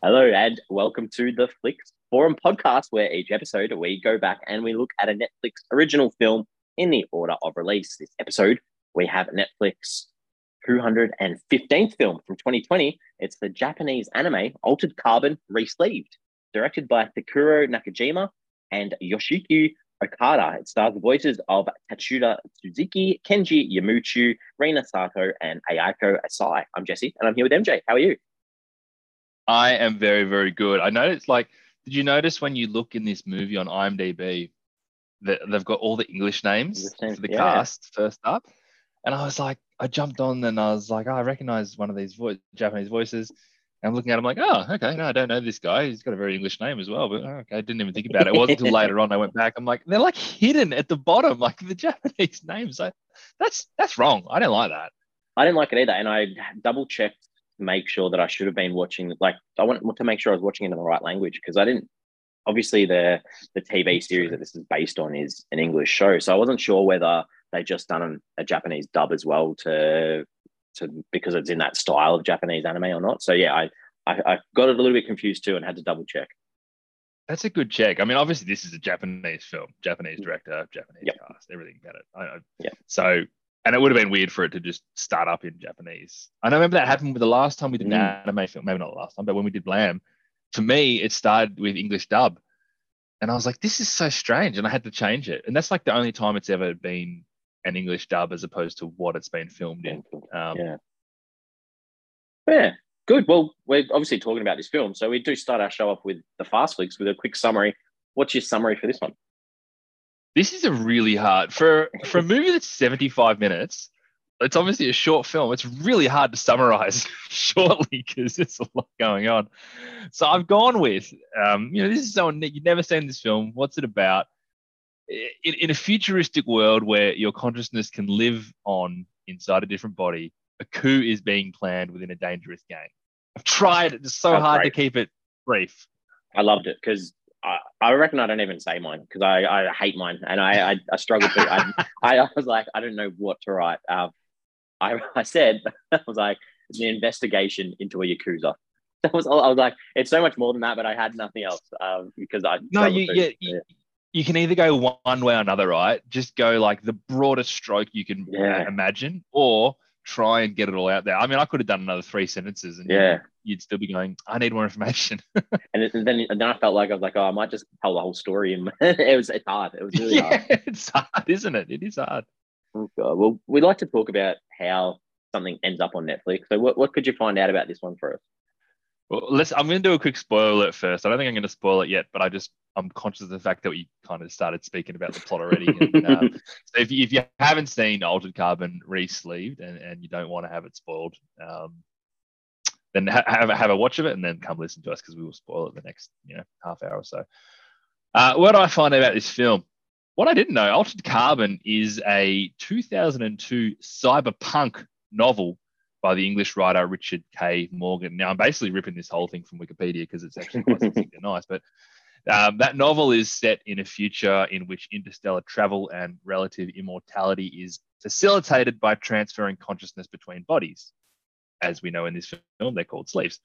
Hello, and welcome to the Flicks Forum podcast, where each episode we go back and we look at a Netflix original film in the order of release. This episode, we have Netflix 215th film from 2020. It's the Japanese anime Altered Carbon Resleeved, directed by Takuro Nakajima and Yoshiki Okada. It stars the voices of Tatsuda Suzuki, Kenji Yamamoto, Rina Sato, and Ayako Asai. I'm Jesse, and I'm here with MJ. How are you? I am very, very good. I noticed, like, did you notice when you look in this movie on IMDb that they've got all the English names for the yeah. cast first up? And I was like, I jumped on and I was like, oh, I recognize one of these vo- Japanese voices. And I'm looking at him like, oh, okay, no, I don't know this guy. He's got a very English name as well, but oh, okay, I didn't even think about it. It wasn't until later on I went back. I'm like, they're like hidden at the bottom, like the Japanese names. I, that's that's wrong. I don't like that. I didn't like it either, and I double checked make sure that I should have been watching. Like I want to make sure I was watching it in the right language because I didn't. Obviously, the the TV series that this is based on is an English show, so I wasn't sure whether they just done a Japanese dub as well to to because it's in that style of Japanese anime or not. So yeah, I I, I got it a little bit confused too and had to double check. That's a good check. I mean, obviously, this is a Japanese film, Japanese mm. director, Japanese yep. cast, everything about it. I, yeah. So and it would have been weird for it to just start up in Japanese. And I remember that happened with the last time we did an mm. anime film, maybe not the last time, but when we did Blam, for me, it started with English dub. And I was like, this is so strange. And I had to change it. And that's like the only time it's ever been an English dub as opposed to what it's been filmed in. Um, yeah. Yeah, good. Well, we're obviously talking about this film. So we do start our show off with the Fast Flicks with a quick summary. What's your summary for this one? This is a really hard for for a movie that's 75 minutes. It's obviously a short film. It's really hard to summarize shortly because there's a lot going on. So I've gone with, um, you know, this is someone you've never seen this film. What's it about? In, in a futuristic world where your consciousness can live on inside a different body, a coup is being planned within a dangerous game. I've tried. It's so That's hard great. to keep it brief. I loved it because I, I reckon I don't even say mine because I, I hate mine and I I, I struggle to I, I was like I don't know what to write. Um, I I said I was like the investigation into a yakuza. That was all. I was like it's so much more than that, but I had nothing else um, because I no you yeah, you, you can either go one way or another, right? Just go like the broadest stroke you can yeah. imagine, or try and get it all out there. I mean, I could have done another three sentences and yeah, you'd still be going, I need more information. and then and then I felt like I was like, oh, I might just tell the whole story. And it was it's hard. It was really yeah, hard. It's hard, isn't it? It is hard. Oh God. Well, we'd like to talk about how something ends up on Netflix. So what, what could you find out about this one for us? Well, let's. I'm going to do a quick spoiler alert first. I don't think I'm going to spoil it yet, but I just I'm conscious of the fact that we kind of started speaking about the plot already. And, um, so if you, if you haven't seen Altered Carbon re-sleeved and, and you don't want to have it spoiled, um, then ha- have, have a watch of it and then come listen to us because we will spoil it the next you know half hour or so. Uh, what do I find about this film? What I didn't know, Altered Carbon is a 2002 cyberpunk novel by the English writer Richard K. Morgan. Now, I'm basically ripping this whole thing from Wikipedia because it's actually quite nice, but um, that novel is set in a future in which interstellar travel and relative immortality is facilitated by transferring consciousness between bodies. As we know in this film, they're called sleeves.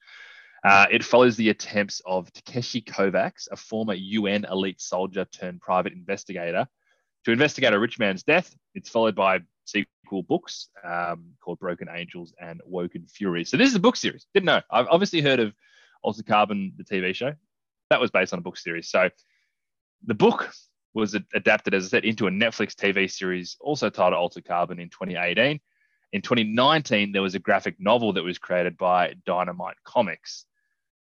Uh, it follows the attempts of Takeshi Kovacs, a former UN elite soldier turned private investigator, to investigate a rich man's death. It's followed by sequel books um, called Broken Angels and Woken Furies. So this is a book series. Didn't know. I've obviously heard of Altered Carbon, the TV show that was based on a book series. So the book was adapted, as I said, into a Netflix TV series, also titled Altered Carbon in 2018. In 2019, there was a graphic novel that was created by Dynamite Comics.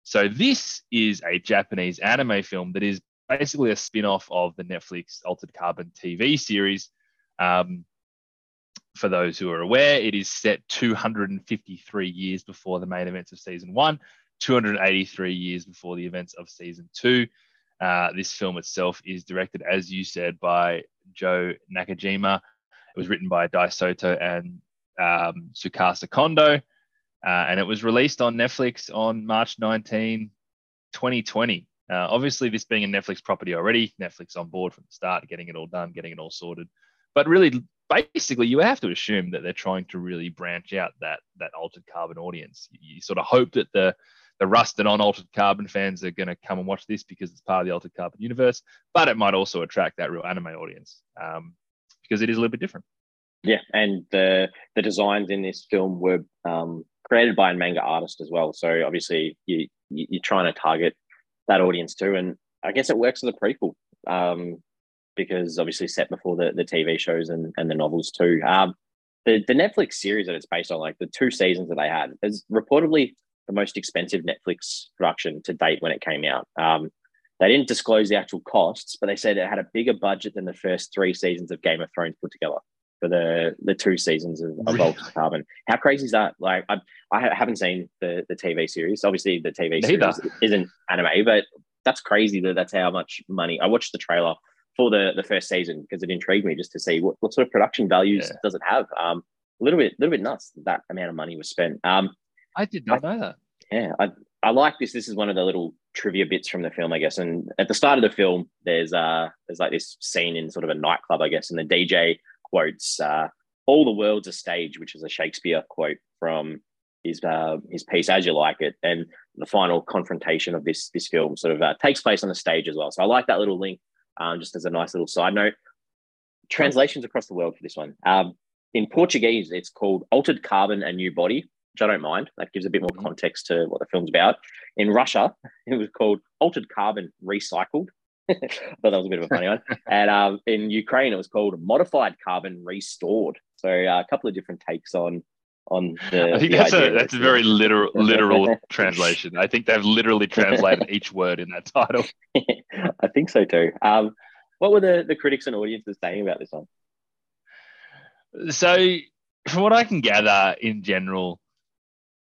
So this is a Japanese anime film that is basically a spin-off of the Netflix Altered Carbon TV series. Um, for those who are aware, it is set 253 years before the main events of season one. 283 years before the events of season two. Uh, this film itself is directed, as you said, by Joe Nakajima. It was written by Dai Sato and um, Tsukasa Kondo, uh, and it was released on Netflix on March 19, 2020. Uh, obviously, this being a Netflix property already, Netflix on board from the start, getting it all done, getting it all sorted. But really, basically, you have to assume that they're trying to really branch out that that altered carbon audience. You, you sort of hope that the the Rust and on Altered Carbon fans are going to come and watch this because it's part of the Altered Carbon universe, but it might also attract that real anime audience um, because it is a little bit different. Yeah, and the the designs in this film were um, created by a manga artist as well. So obviously you, you are trying to target that audience too, and I guess it works as a prequel um, because obviously set before the, the TV shows and, and the novels too. Um, the the Netflix series that it's based on, like the two seasons that they had, is reportedly the most expensive Netflix production to date when it came out. Um, they didn't disclose the actual costs, but they said it had a bigger budget than the first three seasons of Game of Thrones put together for the the two seasons of, of really? Carbon. How crazy is that? Like, I I haven't seen the the TV series. Obviously, the TV Neither. series isn't anime, but that's crazy that that's how much money. I watched the trailer for the the first season because it intrigued me just to see what, what sort of production values yeah. does it have. Um, a little bit, little bit nuts that, that amount of money was spent. Um, I did not I, know that. Yeah, I I like this. This is one of the little trivia bits from the film, I guess. And at the start of the film, there's uh there's like this scene in sort of a nightclub, I guess, and the DJ quotes uh, "All the world's a stage," which is a Shakespeare quote from his uh, his piece "As You Like It," and the final confrontation of this this film sort of uh, takes place on the stage as well. So I like that little link, um, just as a nice little side note. Translations across the world for this one. Um, in Portuguese, it's called "Altered Carbon: A New Body," which I don't mind. That gives a bit more mm-hmm. context to what the film's about. In Russia, it was called Altered Carbon Recycled. I thought that was a bit of a funny one. And um, in Ukraine, it was called Modified Carbon Restored. So uh, a couple of different takes on on the. I think the that's a that's a very literal literal translation. I think they've literally translated each word in that title. I think so too. Um, what were the the critics and audiences saying about this one? So, from what I can gather, in general,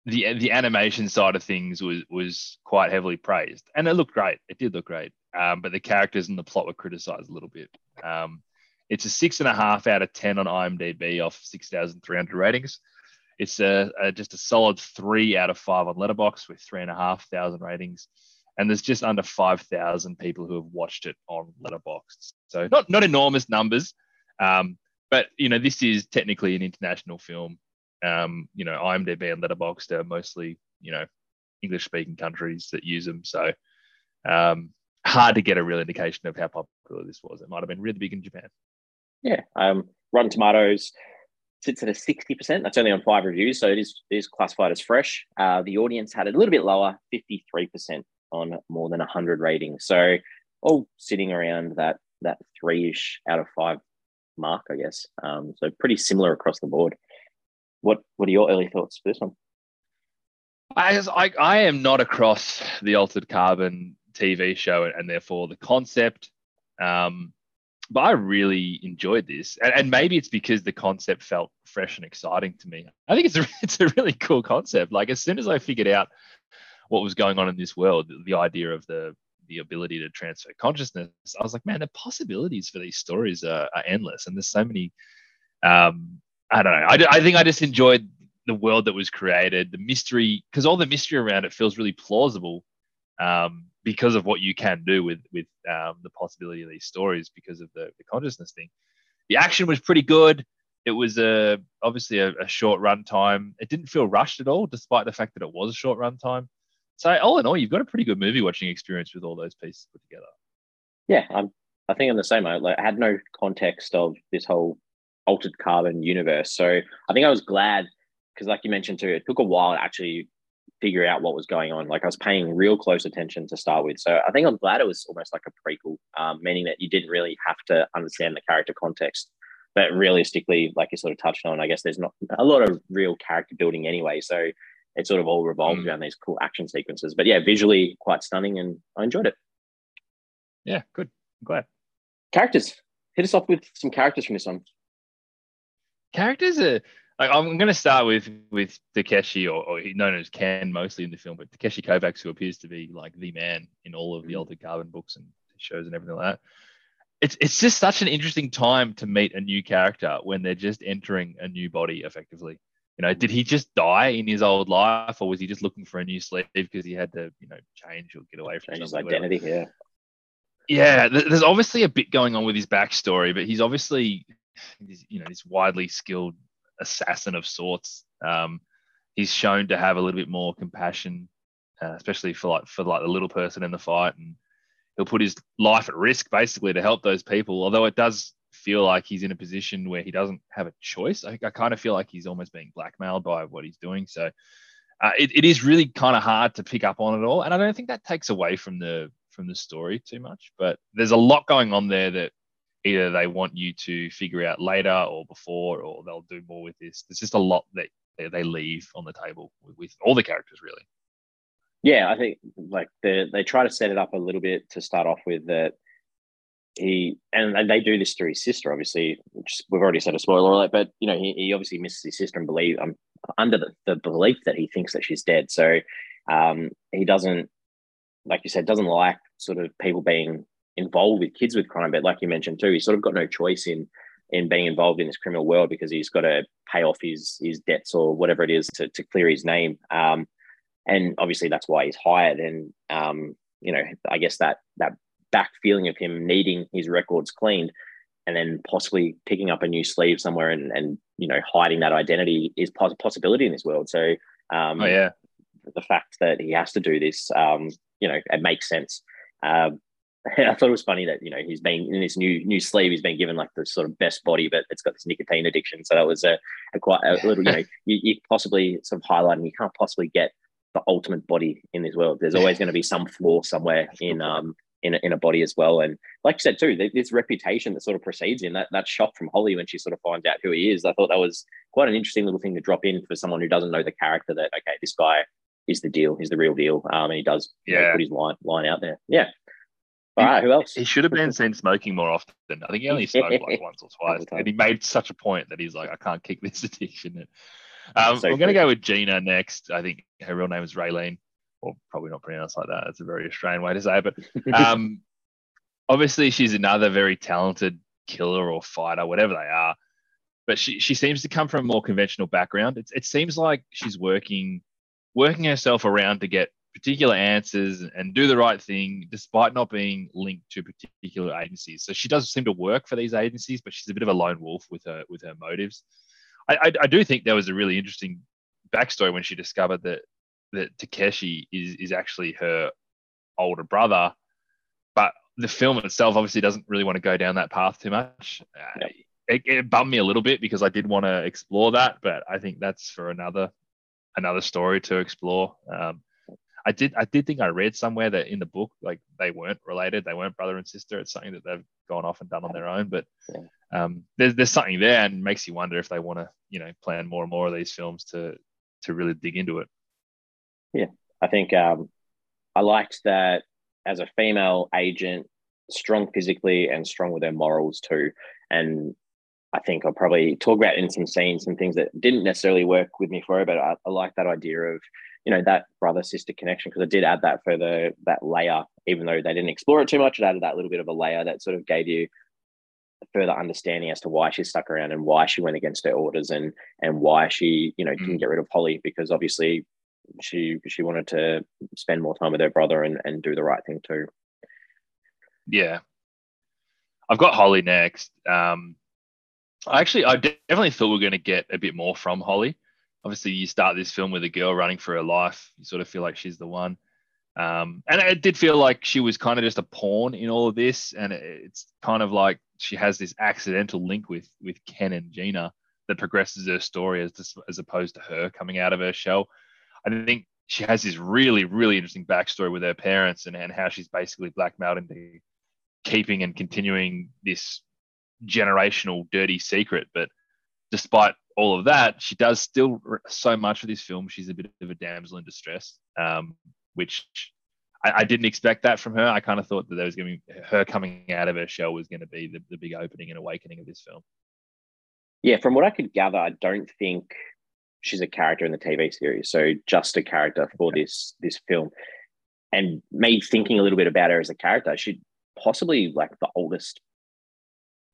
the the animation side of things was was quite heavily praised, and it looked great. It did look great, um, but the characters and the plot were criticized a little bit. Um, it's a six and a half out of ten on IMDb off six thousand three hundred ratings. It's a, a, just a solid three out of five on Letterboxd with three and a half thousand ratings, and there's just under five thousand people who have watched it on Letterboxd. So not not enormous numbers, um, but you know this is technically an international film um, you know, IMDb and Letterboxd are mostly, you know, English speaking countries that use them. So um, hard to get a real indication of how popular this was. It might have been really big in Japan. Yeah. Um, Rotten Tomatoes sits at a 60%. That's only on five reviews. So it is, it is classified as fresh. Uh, the audience had a little bit lower, 53% on more than 100 ratings. So all sitting around that that three ish out of five mark, I guess. Um, so pretty similar across the board. What What are your early thoughts for this one? I, I, I am not across the Altered Carbon TV show and, and therefore the concept. Um, but I really enjoyed this, and, and, maybe it's because the concept felt fresh and exciting to me. I think it's a it's a really cool concept. Like as soon as I figured out what was going on in this world, the, the idea of the the ability to transfer consciousness, I was like, man, the possibilities for these stories are, are endless, and there's so many um, I don't know. I, I think I just enjoyed the world that was created, the mystery, because all the mystery around it feels really plausible um, because of what you can do with with um, the possibility of these stories because of the, the consciousness thing. The action was pretty good. It was a obviously a, a short run time. It didn't feel rushed at all, despite the fact that it was a short run time. So all in all, you've got a pretty good movie watching experience with all those pieces put together. Yeah, I'm. I think I'm the same. I, like, I had no context of this whole altered carbon universe. So I think I was glad because, like you mentioned too, it took a while to actually figure out what was going on. Like I was paying real close attention to start with. So I think I'm glad it was almost like a prequel, um, meaning that you didn't really have to understand the character context. But realistically, like you sort of touched on, I guess there's not a lot of real character building anyway. So it sort of all revolves mm. around these cool action sequences. But yeah, visually quite stunning and I enjoyed it. Yeah, good. I'm glad. Characters. Hit us off with some characters from this one characters are like I'm going to start with with Takeshi, or, or known as Ken, mostly in the film, but Takeshi Kovacs, who appears to be like the man in all of the mm. Altered Carbon books and shows and everything like that. It's it's just such an interesting time to meet a new character when they're just entering a new body, effectively. You know, did he just die in his old life, or was he just looking for a new sleeve because he had to, you know, change or get away from his identity? Yeah. Yeah, there's obviously a bit going on with his backstory, but he's obviously you know this widely skilled assassin of sorts. Um, he's shown to have a little bit more compassion uh, especially for like for like the little person in the fight, and he'll put his life at risk basically to help those people. Although it does feel like he's in a position where he doesn't have a choice. I, I kind of feel like he's almost being blackmailed by what he's doing. So uh, it, it is really kind of hard to pick up on it all, and I don't think that takes away from the from the story too much. But there's a lot going on there that either they want you to figure out later or before, or they'll do more with this. There's just a lot that they leave on the table with, with all the characters, really. Yeah, I think like they they try to set it up a little bit to start off with that he and they do this through his sister, obviously. Which we've already said a spoiler alert, but you know he, he obviously misses his sister and believe um, under the, the belief that he thinks that she's dead. So um, he doesn't, like you said, doesn't like sort of people being involved with kids with crime. But like you mentioned too, he's sort of got no choice in in being involved in this criminal world because he's got to pay off his his debts or whatever it is to, to clear his name. Um, and obviously that's why he's hired. And um, you know, I guess that that back feeling of him needing his records cleaned and then possibly picking up a new sleeve somewhere and, and you know hiding that identity is a possibility in this world. So um, oh, yeah, the fact that he has to do this, um, you know, it makes sense. Um, I thought it was funny that you know he's been in this new new sleeve. He's been given like the sort of best body, but it's got this nicotine addiction. So that was a, a quite a little, you know, you, you possibly sort of highlighting you can't possibly get the ultimate body in this world. There's always going to be some flaw somewhere in um in a, in a body as well. And like you said too, this reputation that sort of precedes him, that that shock from Holly when she sort of finds out who he is. I thought that was quite an interesting little thing to drop in for someone who doesn't know the character. That okay, this guy is the deal, he's the real deal, um, and he does yeah know, put his line line out there. Yeah. All right, who else? He should have been seen smoking more often. I think he only smoked like once or twice, and he made such a point that he's like, I can't kick this addiction. Um, so I'm going to go with Gina next. I think her real name is Reileen or probably not pronounced like that. It's a very Australian way to say it. But um, obviously, she's another very talented killer or fighter, whatever they are. But she, she seems to come from a more conventional background. It, it seems like she's working working herself around to get particular answers and do the right thing, despite not being linked to particular agencies. So she does seem to work for these agencies, but she's a bit of a lone wolf with her with her motives. I, I, I do think there was a really interesting backstory when she discovered that that Takeshi is is actually her older brother, but the film itself obviously doesn't really want to go down that path too much. Uh, it, it, bummed me a little bit because I did want to explore that, but I think that's for another another story to explore. Um, I did I did think I read somewhere that in the book like they weren't related, they weren't brother and sister. It's something that they've gone off and done on their own, but um, there's there's something there and makes you wonder if they want to you know plan more and more of these films to to really dig into it. Yeah, I think um, I liked that as a female agent, strong physically and strong with her morals too. And I think I'll probably talk about in some scenes some things that didn't necessarily work with me for her, but I, I like that idea of you know that brother sister connection because I did add that for the that layer, even though they didn't explore it too much. It added that little bit of a layer that sort of gave you further understanding as to why she stuck around and why she went against her orders and and why she you know didn't mm. get rid of Holly because obviously she she wanted to spend more time with her brother and, and do the right thing too. Yeah. I've got Holly next. Um, I actually, I definitely thought we are going to get a bit more from Holly. Obviously, you start this film with a girl running for her life. You sort of feel like she's the one. Um, and it did feel like she was kind of just a pawn in all of this. And it's kind of like she has this accidental link with with Ken and Gina that progresses her story as as opposed to her coming out of her shell. I think she has this really, really interesting backstory with her parents and, and how she's basically blackmailed into keeping and continuing this generational dirty secret. But despite all of that, she does still so much of this film. She's a bit of a damsel in distress, um, which I, I, didn't expect that from her. I kind of thought that there was going to be her coming out of her shell was going to be the, the big opening and awakening of this film. Yeah, from what I could gather, I don't think she's a character in the TV series, so just a character for this this film. And me thinking a little bit about her as a character, she possibly like the oldest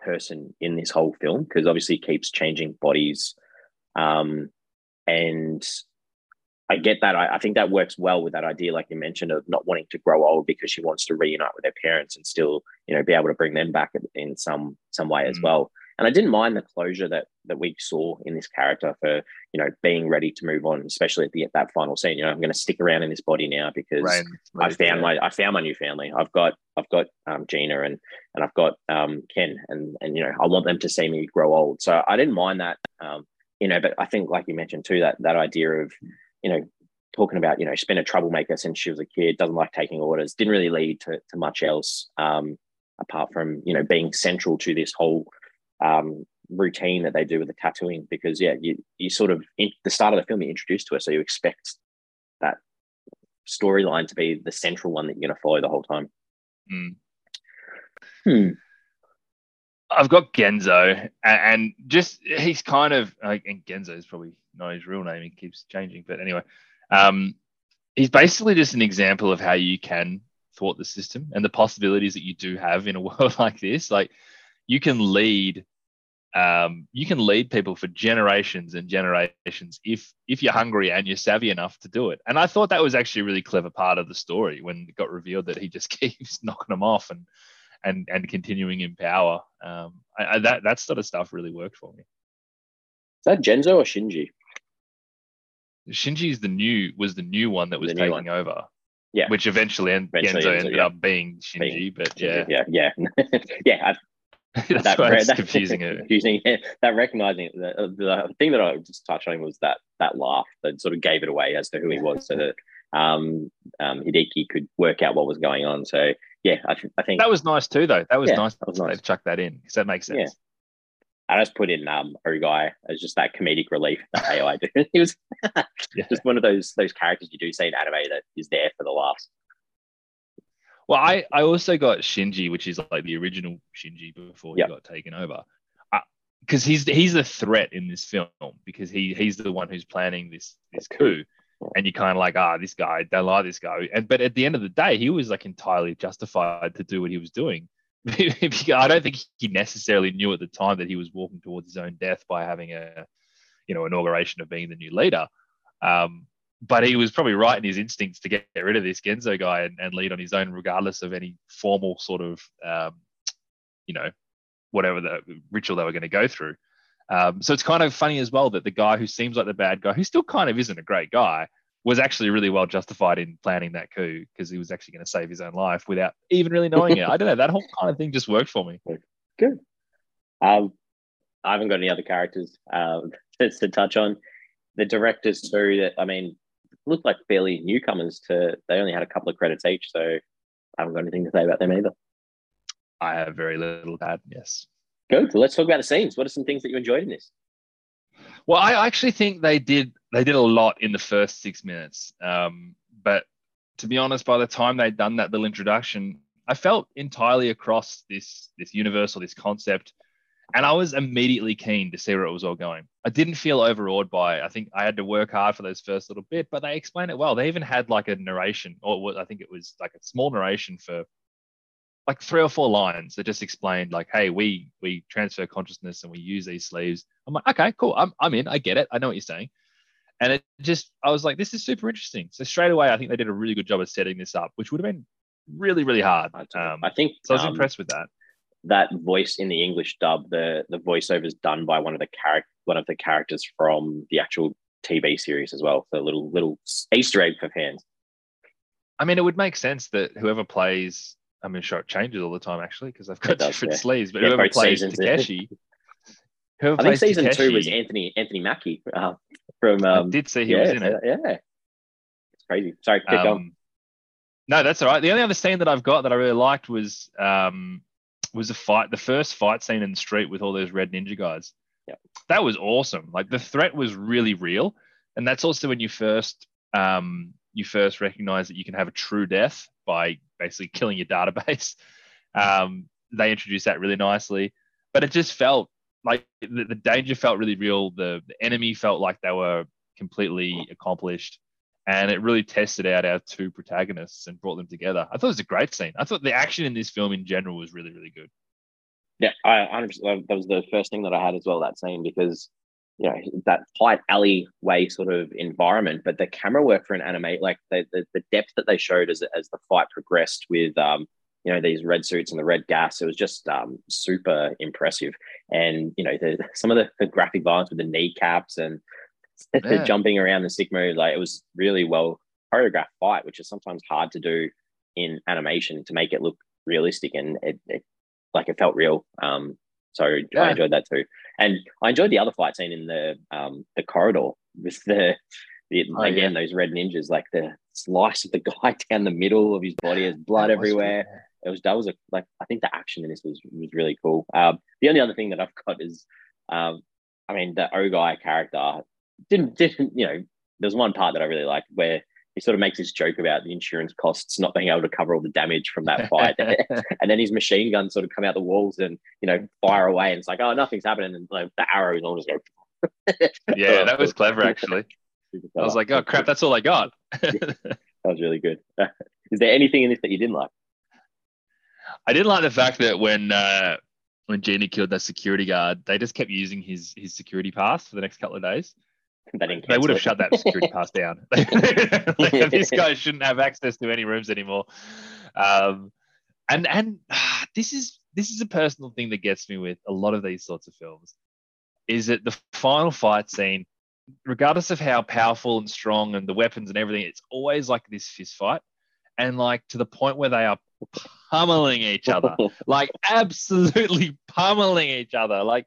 person in this whole film because obviously keeps changing bodies, um, and I get that. I, I, think that works well with that idea, like you mentioned, of not wanting to grow old because she wants to reunite with her parents and still, you know, be able to bring them back in some some way as mm. well. And I didn't mind the closure that that we saw in this character for you know being ready to move on, especially at the at that final scene. You know, I'm going to stick around in this body now because right. I found my I found my new family. I've got I've got um, Gina and and I've got um, Ken, and and you know I want them to see me grow old. So I didn't mind that. Um, you know, but I think like you mentioned too that that idea of you know talking about, you know, she's been a troublemaker since she was a kid, doesn't like taking orders, didn't really lead to, to much else um, apart from, you know, being central to this whole um, routine that they do with the tattooing. Because, yeah, you, you sort of, in the start of the film, you're introduced to her. So you expect that storyline to be the central one that you're going to follow the whole time. Mm. Hmm. I've got Genzo, and just he's kind of, and Genzo is probably not his real name. He keeps changing, but anyway, um, he's basically just an example of how you can thwart the system and the possibilities that you do have in a world like this. Like you can lead, um, you can lead people for generations and generations if if you're hungry and you're savvy enough to do it. And I thought that was actually a really clever part of the story when it got revealed that he just keeps knocking them off and and and continuing in power. Um, I, I, that that sort of stuff really worked for me. Is that Genzo or Shinji? Shinji is the new was the new one that was taking one. over. Yeah, which eventually, eventually Genzo ended yeah. up being Shinji, being, but yeah, yeah, yeah, yeah. That's that, why it's confusing it. Confusing that recognizing the, the thing that I just touched on was that that laugh that sort of gave it away as to who he was, so that um, um, Hideki could work out what was going on. So yeah, I, th- I think that was nice too, though. That was yeah, nice. That was nice. to chuck that in because that makes sense. Yeah. I just put in um Ogai as just that comedic relief that AI did. he was yeah. just one of those those characters you do see in anime that is there for the laughs. Well, I I also got Shinji, which is like the original Shinji before he yep. got taken over, because uh, he's he's the threat in this film because he he's the one who's planning this this coup, and you're kind of like ah this guy don't like this guy, and but at the end of the day he was like entirely justified to do what he was doing I don't think he necessarily knew at the time that he was walking towards his own death by having a, you know, inauguration of being the new leader. Um, but he was probably right in his instincts to get, rid of this Genzo guy and, and, lead on his own, regardless of any formal sort of, um, you know, whatever the ritual they were going to go through. Um, so it's kind of funny as well that the guy who seems like the bad guy, who still kind of isn't a great guy, was actually really well justified in planning that coup because he was actually going to save his own life without even really knowing it. I don't know. That whole kind of thing just worked for me. Good. Um, I haven't got any other characters um, to, to touch on. The directors too. That I mean, look like fairly newcomers. To they only had a couple of credits each, so I haven't got anything to say about them either. I have very little to add. Yes. Good. So let's talk about the scenes. What are some things that you enjoyed in this? Well, I actually think they did they did a lot in the first six minutes. Um, but to be honest, by the time they'd done that little introduction, I felt entirely across this this universe or this concept, and I was immediately keen to see where it was all going. I didn't feel overawed by it. I think I had to work hard for those first little bit, but they explained it well. They even had like a narration, or I think it was like a small narration for like three or four lines that just explained like, hey, we we transfer consciousness and we use these sleeves. I'm like, okay, cool. I'm I'm in. I get it. I know what you're saying. And it just I was like, this is super interesting. So straight away, I think they did a really good job of setting this up, which would have been really, really hard. Um, I think so I was um, impressed with that. That voice in the English dub, the the voiceover is done by one of the character one of the characters from the actual TV series as well. So a little little Easter egg for fans. I mean, it would make sense that whoever plays I mean, sure, it changes all the time actually because I've got different yeah. sleeves. But yeah, whoever plays Takeshi, whoever I think season Takeshi, two was Anthony Anthony Mackie uh, from. Um, I did see he yeah, was in it. Yeah, it's crazy. Sorry, um. No, that's all right. The only other scene that I've got that I really liked was um, was the fight, the first fight scene in the street with all those red ninja guys. Yeah, that was awesome. Like the threat was really real, and that's also when you first um, you first recognize that you can have a true death by basically killing your database. Um, they introduced that really nicely, but it just felt like the, the danger felt really real. The, the enemy felt like they were completely accomplished, and it really tested out our two protagonists and brought them together. I thought it was a great scene. I thought the action in this film in general was really, really good. Yeah, I 100 that was the first thing that I had as well. That scene because you know that tight alleyway sort of environment but the camera work for an anime like the, the, the depth that they showed as, as the fight progressed with um you know these red suits and the red gas. It was just um, super impressive, and you know the, some of the, the graphic violence with the kneecaps and the jumping around the move, like it was really well choreographed fight, which is sometimes hard to do in animation to make it look realistic and it, it like it felt real. Um, so yeah. I enjoyed that too, and I enjoyed the other fight scene in the um the corridor with the, the oh, again yeah. those red ninjas, like the slice of the guy down the middle of his body, there's blood everywhere. It was that was a like I think the action in this was was really cool. Um, the only other thing that I've got is, um, I mean the Ogai character didn't didn't you know there's one part that I really liked where he sort of makes this joke about the insurance costs not being able to cover all the damage from that fight. and then his machine guns sort of come out the walls and, you know, fire away. And it's like, oh, nothing's happening. And like the arrows all just go. yeah, that was clever, actually. I was like, oh, crap, that's all I got. that was really good. Is there anything in this that you didn't like? I didn't like the fact that when uh, when Gina killed that security guard, they just kept using his his security pass for the next couple of days. They would have shut that security pass down. like, this guy shouldn't have access to any rooms anymore. Um, and and uh, this is this is a personal thing that gets me with a lot of these sorts of films, is that the final fight scene, regardless of how powerful and strong and the weapons and everything, it's always like this fist fight, and like to the point where they are pummeling each other, like absolutely pummeling each other, like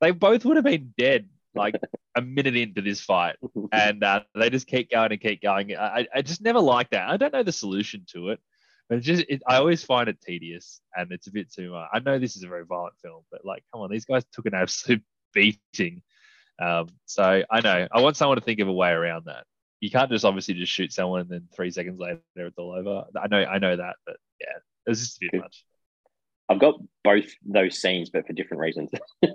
they both would have been dead. Like a minute into this fight, and uh, they just keep going and keep going. I, I just never like that. I don't know the solution to it, but it just it, I always find it tedious and it's a bit too much. I know this is a very violent film, but like, come on, these guys took an absolute beating. Um, so I know I want someone to think of a way around that. You can't just obviously just shoot someone and then three seconds later it's all over. I know I know that, but yeah, it was just a bit much. I've got both those scenes, but for different reasons, uh,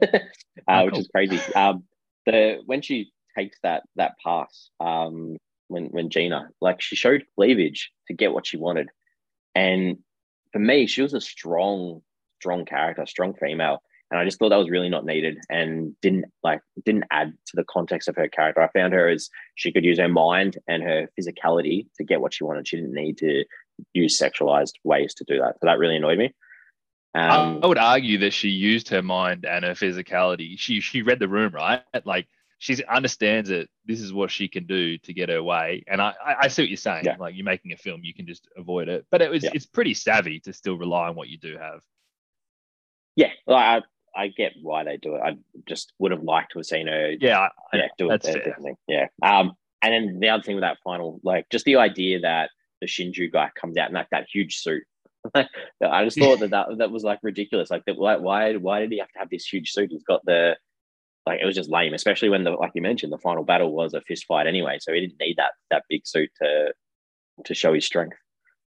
oh, which cool. is crazy. Um, the when she takes that that pass, um, when when Gina like she showed cleavage to get what she wanted, and for me, she was a strong, strong character, strong female, and I just thought that was really not needed and didn't like didn't add to the context of her character. I found her as she could use her mind and her physicality to get what she wanted. She didn't need to use sexualized ways to do that. So that really annoyed me. Um, I would argue that she used her mind and her physicality. She she read the room, right? Like she understands it. this is what she can do to get her way. And I, I see what you're saying. Yeah. Like you're making a film, you can just avoid it. But it was yeah. it's pretty savvy to still rely on what you do have. Yeah, well, I I get why they do it. I just would have liked to have seen her. Yeah, yeah, do it there, definitely. Yeah. Um, and then the other thing with that final, like just the idea that the Shinji guy comes out in like that huge suit I just thought that, that that was like ridiculous. Like that, why why why did he have to have this huge suit? He's got the like it was just lame, especially when the like you mentioned the final battle was a fist fight anyway, so he didn't need that that big suit to to show his strength.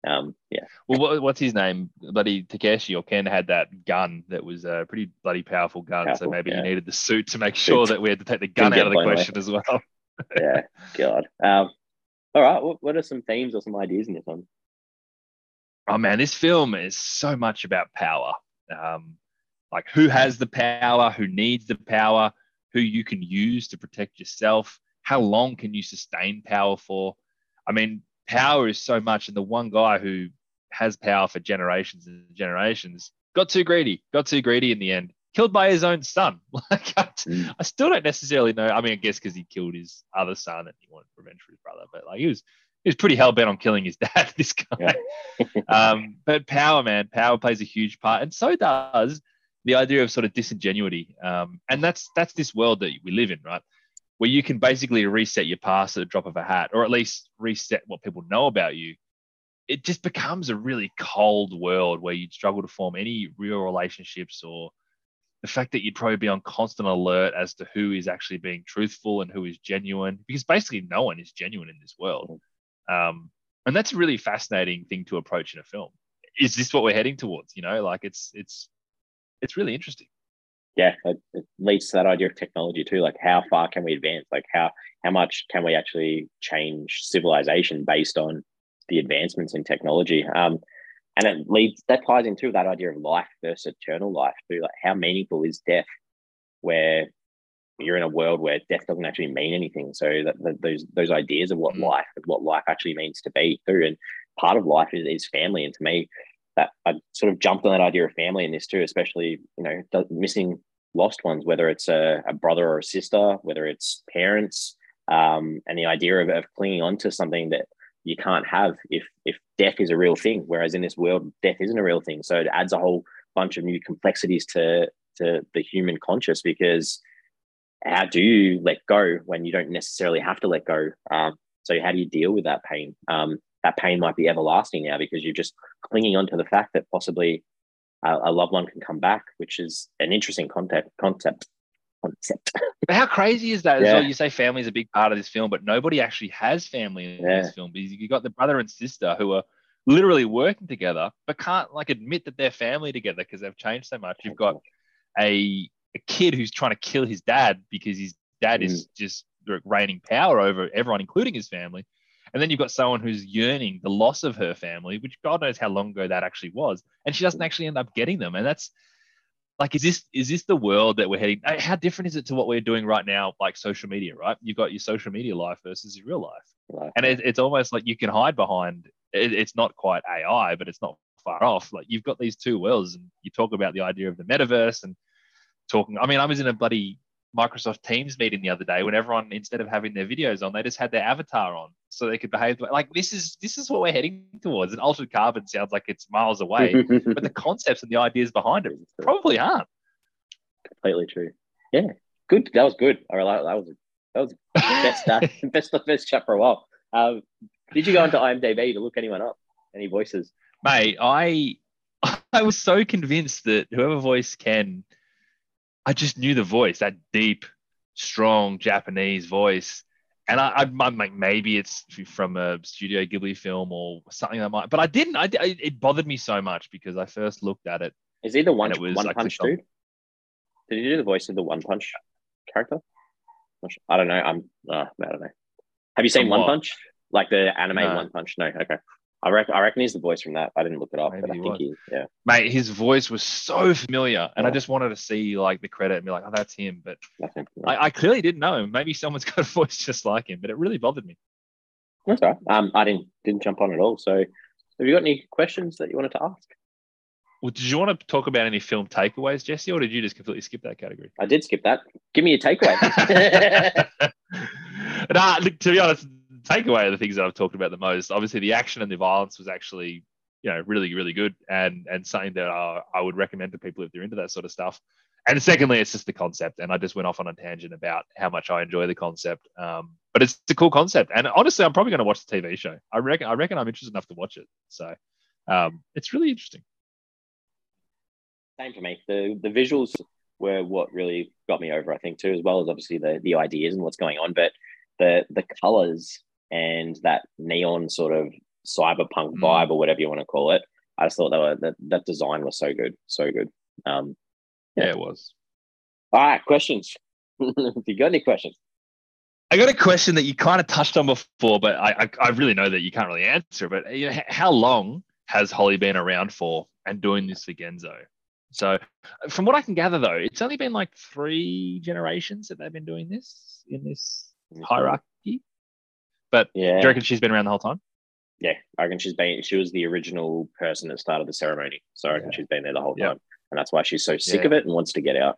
Um, yeah. Well, what, what's his name? Bloody Takeshi or Ken had that gun that was a pretty bloody powerful gun. Powerful, so maybe yeah. he needed the suit to make sure that we had to take the gun out of the question away. as well. yeah. God. Um, all right. What, what are some themes or some ideas in this one? Oh man, this film is so much about power. Um, like who has the power, who needs the power, who you can use to protect yourself. How long can you sustain power for? I mean, power is so much, and the one guy who has power for generations and generations got too greedy, got too greedy in the end, killed by his own son. Like, I, mm. I still don't necessarily know. I mean, I guess because he killed his other son and he wanted revenge for his brother, but like he was he was pretty hell bent on killing his dad. This guy, yeah. um, but power, man, power plays a huge part, and so does the idea of sort of disingenuity. Um, and that's that's this world that we live in, right? Where you can basically reset your past at the drop of a hat, or at least reset what people know about you. It just becomes a really cold world where you'd struggle to form any real relationships or the fact that you'd probably be on constant alert as to who is actually being truthful and who is genuine because basically no one is genuine in this world um, and that's a really fascinating thing to approach in a film. Is this what we're heading towards? You know, like it's it's it's really interesting. Yeah, it, it leads to that idea of technology too. Like, how far can we advance? Like, how how much can we actually change civilization based on the advancements in technology? Um, and it leads that ties into that idea of life versus eternal life too. Like, how meaningful is death? Where you're in a world where death doesn't actually mean anything. So that, that those those ideas of what mm. life what life actually means to be too, and part of life is, is family. And to me, that I sort of jumped on that idea of family in this too, especially you know missing lost ones, whether it's a, a brother or a sister, whether it's parents, um, and the idea of, of clinging on to something that you can't have if if death is a real thing. Whereas in this world, death isn't a real thing. So it adds a whole bunch of new complexities to to the human conscious because how do you let go when you don't necessarily have to let go? Um, so how do you deal with that pain? Um, that pain might be everlasting now because you're just clinging on to the fact that possibly a, a loved one can come back, which is an interesting concept. Concept. Concept. But how crazy is that? Yeah. As well, you say family is a big part of this film, but nobody actually has family in yeah. this film because you got the brother and sister who are literally working together, but can't like admit that they're family together because they've changed so much. You've got a a kid who's trying to kill his dad because his dad mm. is just reigning power over everyone, including his family. And then you've got someone who's yearning the loss of her family, which God knows how long ago that actually was, and she doesn't actually end up getting them. And that's like, is this is this the world that we're heading? How different is it to what we're doing right now, like social media? Right, you've got your social media life versus your real life, right. and it, it's almost like you can hide behind. It, it's not quite AI, but it's not far off. Like you've got these two worlds, and you talk about the idea of the metaverse and talking. I mean, I was in a bloody Microsoft Teams meeting the other day when everyone, instead of having their videos on, they just had their avatar on so they could behave like this is this is what we're heading towards. And altered carbon sounds like it's miles away, but the concepts and the ideas behind it probably aren't. Completely true. Yeah, good. That was good. That was that was best uh, best best chat for a while. Um, did you go into IMDb to look anyone up? Any voices? Mate, I I was so convinced that whoever voiced Ken I just knew the voice, that deep, strong Japanese voice. And I, I, like, maybe it's from a Studio Ghibli film or something that might, but I didn't. I, it bothered me so much because I first looked at it. Is he the one, was, one punch dude? Did he do the voice of the one punch character? I don't know. I'm, uh, I don't know. Have you seen One Punch? Like the anime no. One Punch? No. Okay. I reckon, I reckon he's the voice from that. I didn't look it up, Maybe but I think was. he, yeah. Mate, his voice was so familiar, and yeah. I just wanted to see like the credit and be like, oh, that's him. But I, I, clearly didn't know him. Maybe someone's got a voice just like him, but it really bothered me. That's all right. Um, I didn't didn't jump on at all. So, have you got any questions that you wanted to ask? Well, did you want to talk about any film takeaways, Jesse, or did you just completely skip that category? I did skip that. Give me a takeaway. nah, look, to be honest, takeaway of the things that I've talked about the most. Obviously, the action and the violence was actually, you know, really, really good, and and something that I, I would recommend to people if they're into that sort of stuff. And secondly, it's just the concept, and I just went off on a tangent about how much I enjoy the concept. Um, but it's a cool concept, and honestly, I'm probably going to watch the TV show. I reckon, I reckon, I'm interested enough to watch it. So, um, it's really interesting. Same for me. The the visuals were what really got me over, I think, too, as well as obviously the the ideas and what's going on. But the the colors and that neon sort of cyberpunk mm. vibe or whatever you want to call it. I just thought that were, that that design was so good, so good. Um, yeah. yeah, it was. All right, questions. if you got any questions, I got a question that you kind of touched on before, but I, I, I really know that you can't really answer. But you know, how long has Holly been around for and doing this for Genzo? So, from what I can gather, though, it's only been like three generations that they've been doing this in this hierarchy. But yeah, do you reckon she's been around the whole time? Yeah, I reckon she's been. She was the original person that started the ceremony, so I reckon yeah. she's been there the whole time, and that's why she's so sick yeah. of it and wants to get out.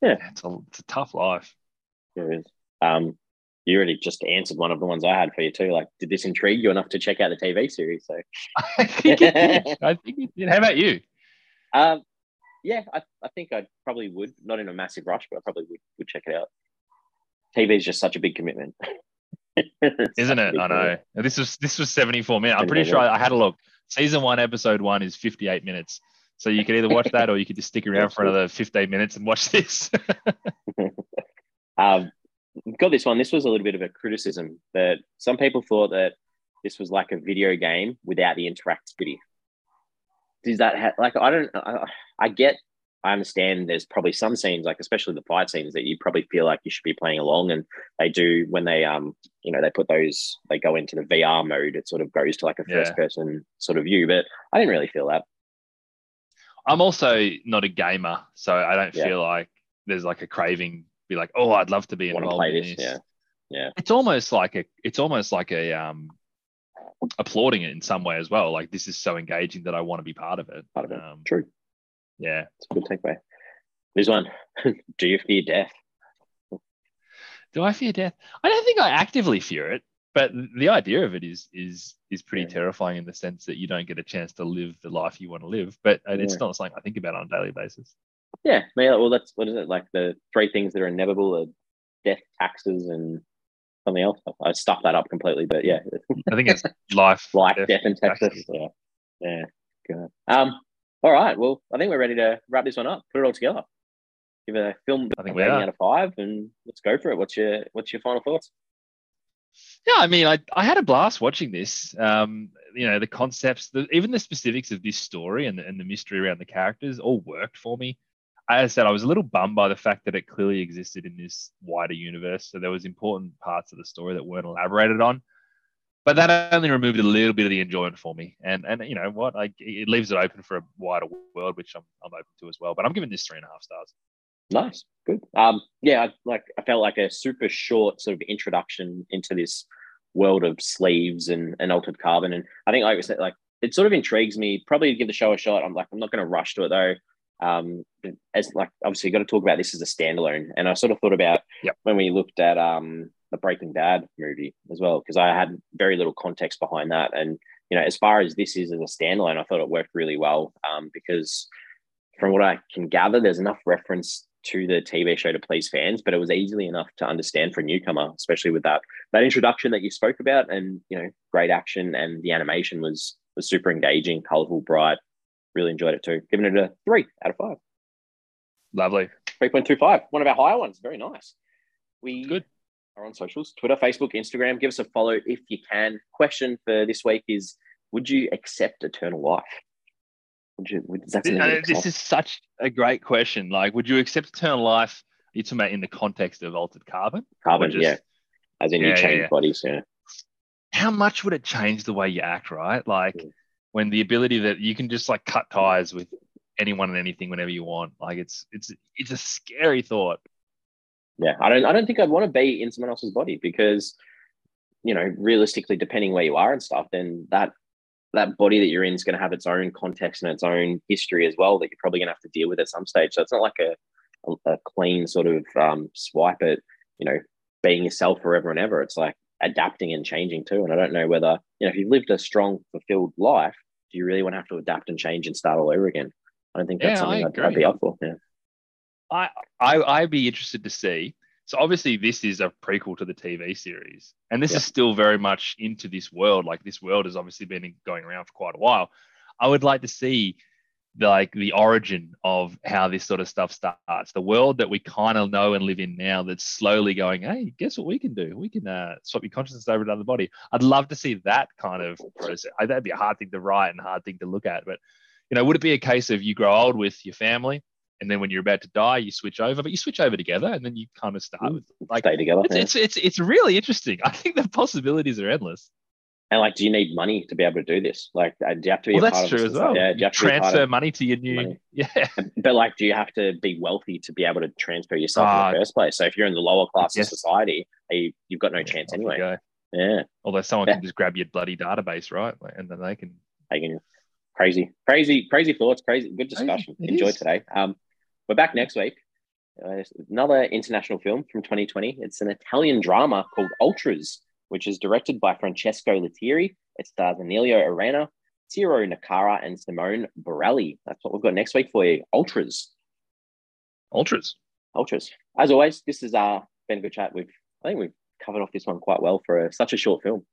Yeah, it's a, it's a tough life. It is. Um, you already just answered one of the ones I had for you too. Like, did this intrigue you enough to check out the TV series? So, I think it did. I think it did. How about you? Um, yeah, I, I think I probably would. Not in a massive rush, but I probably would, would check it out. TV is just such a big commitment. Isn't it? I know. This was this was 74 minutes. I'm pretty sure I, I had a look. Season one, episode one is 58 minutes. So you could either watch that or you could just stick around for another 15 minutes and watch this. um, got this one. This was a little bit of a criticism that some people thought that this was like a video game without the interactivity. Does that ha- like I don't I, I get I understand there's probably some scenes, like especially the fight scenes, that you probably feel like you should be playing along. And they do when they um you know they put those they go into the VR mode, it sort of goes to like a first yeah. person sort of view. But I didn't really feel that. I'm also not a gamer, so I don't yeah. feel like there's like a craving. Be like, oh, I'd love to be involved in this. Yeah, yeah. It's almost like a it's almost like a um applauding it in some way as well. Like this is so engaging that I want to be part of it. Part of it. Um, True. Yeah. It's a good takeaway. This one. Do you fear death? Do I fear death? I don't think I actively fear it, but the idea of it is is is pretty Yeah. terrifying in the sense that you don't get a chance to live the life you want to live. But it's Yeah. not something I think about on a daily basis. Yeah. Well, that's what is it? Like the three things that are inevitable are death, taxes, and something else. I stuffed that up completely, but yeah, I think it's life, life, death, and taxes. taxes. Yeah. Yeah. Good. Um. All right. Well, I think we're ready to wrap this one up. Put it all together. Give it a film I think a rating out of five, and let's go for it. What's your What's your final thoughts? Yeah, I mean, I, I had a blast watching this. Um, you know, the concepts, the, even the specifics of this story and, and the mystery around the characters all worked for me. As I said, I was a little bummed by the fact that it clearly existed in this wider universe. So there was important parts of the story that weren't elaborated on. But that only removed a little bit of the enjoyment for me. And and you know what? I, it leaves it open for a wider world, which I'm, I'm open to as well. But I'm giving this three and a half stars. Nice, good. Um, yeah, I, like I felt like a super short sort of introduction into this world of sleeves and, and altered carbon, and I think like I said, like it sort of intrigues me. Probably to give the show a shot. I'm like I'm not going to rush to it though. Um, as like obviously got to talk about this as a standalone, and I sort of thought about Yep. when we looked at um the Breaking Bad movie as well because I had very little context behind that, and you know as far as this is as a standalone, I thought it worked really well um, because from what I can gather, there's enough reference to the TV show to please fans, but it was easily enough to understand for a newcomer, especially with that that introduction that you spoke about, and you know, great action and the animation was was super engaging, colorful, bright. Really enjoyed it too. Giving it a three out of five. Lovely. 3.25, one of our higher ones. Very nice. We Good. Are on socials Twitter, Facebook, Instagram. Give us a follow if you can. Question for this week is Would you accept eternal life? Would you, would, is that something Uh, this is such a great question. Like, would you accept eternal life? You're talking about in the context of altered carbon? carbon, just- yeah. As in Yeah, you change yeah. bodies, yeah. How much would it change the way you act, right? Like Yeah. when the ability that you can just like cut ties with anyone and anything whenever you want. Like it's it's it's a scary thought. Yeah, I don't. I don't think I'd want to be in someone else's body because, you know, realistically, depending where you are and stuff, then that that body that you're in is going to have its own context and its own history as well that you're probably going to have to deal with at some stage. So it's not like a a, a clean sort of um, swipe at you know being yourself forever and ever. It's like adapting and changing too. And I don't know whether you know if you've lived a strong, fulfilled life, do you really want to have to adapt and change and start all over again? I don't think that's Yeah, something I'd, I'd be up for. Yeah. I, I I'd be interested to see. So obviously this is a prequel to the TV series, and this Yeah. is still very much into this world. Like this world has obviously been going around for quite a while. I would like to see the, like the origin of how this sort of stuff starts. The world that we kind of know and live in now, that's slowly going. Hey, guess what we can do? We can uh, swap your consciousness over to another body. I'd love to see that kind of process. I- That'd be a hard thing to write and a hard thing to look at, but you know, would it be a case of you grow old with your family? And then when you're about to die, you switch over, but you switch over together, and then you kind of start with like Stay together. it's yeah. it's it's, it's really interesting. I think the possibilities are endless. And like, do you need money to be able to do this? Like, uh, do you have to be Well, that's true as well. Yeah, do you you have to be a part transfer money to your new money. yeah. but like, do you have to be wealthy to be able to transfer yourself in Ah, the first place? So if you're in the lower class yes. of society, you, you've got no chance anyway. Yeah, Although someone Yeah. can just grab your bloody database, right? And then they can. taking crazy, crazy, crazy thoughts, crazy, good discussion. Enjoy is. today. Um, we're back next week. Uh, another international film from 2020. It's an Italian drama called Ultras, which is directed by Francesco Lettieri. It stars Emilio Arena, Tiro Nakara, and Simone Borrelli. That's what we've got next week for you. Ultras. Ultras. Ultras. As always, this has uh, been a good chat. We've I think we've covered off this one quite well for a, such a short film.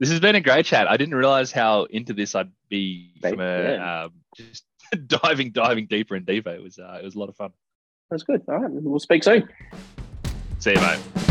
This has been a great chat. I didn't realize how into this I'd be from a Yeah. um, just diving, diving deeper and deeper. It was uh, it was a lot of fun. That's good. All right, we'll speak soon. See you, mate.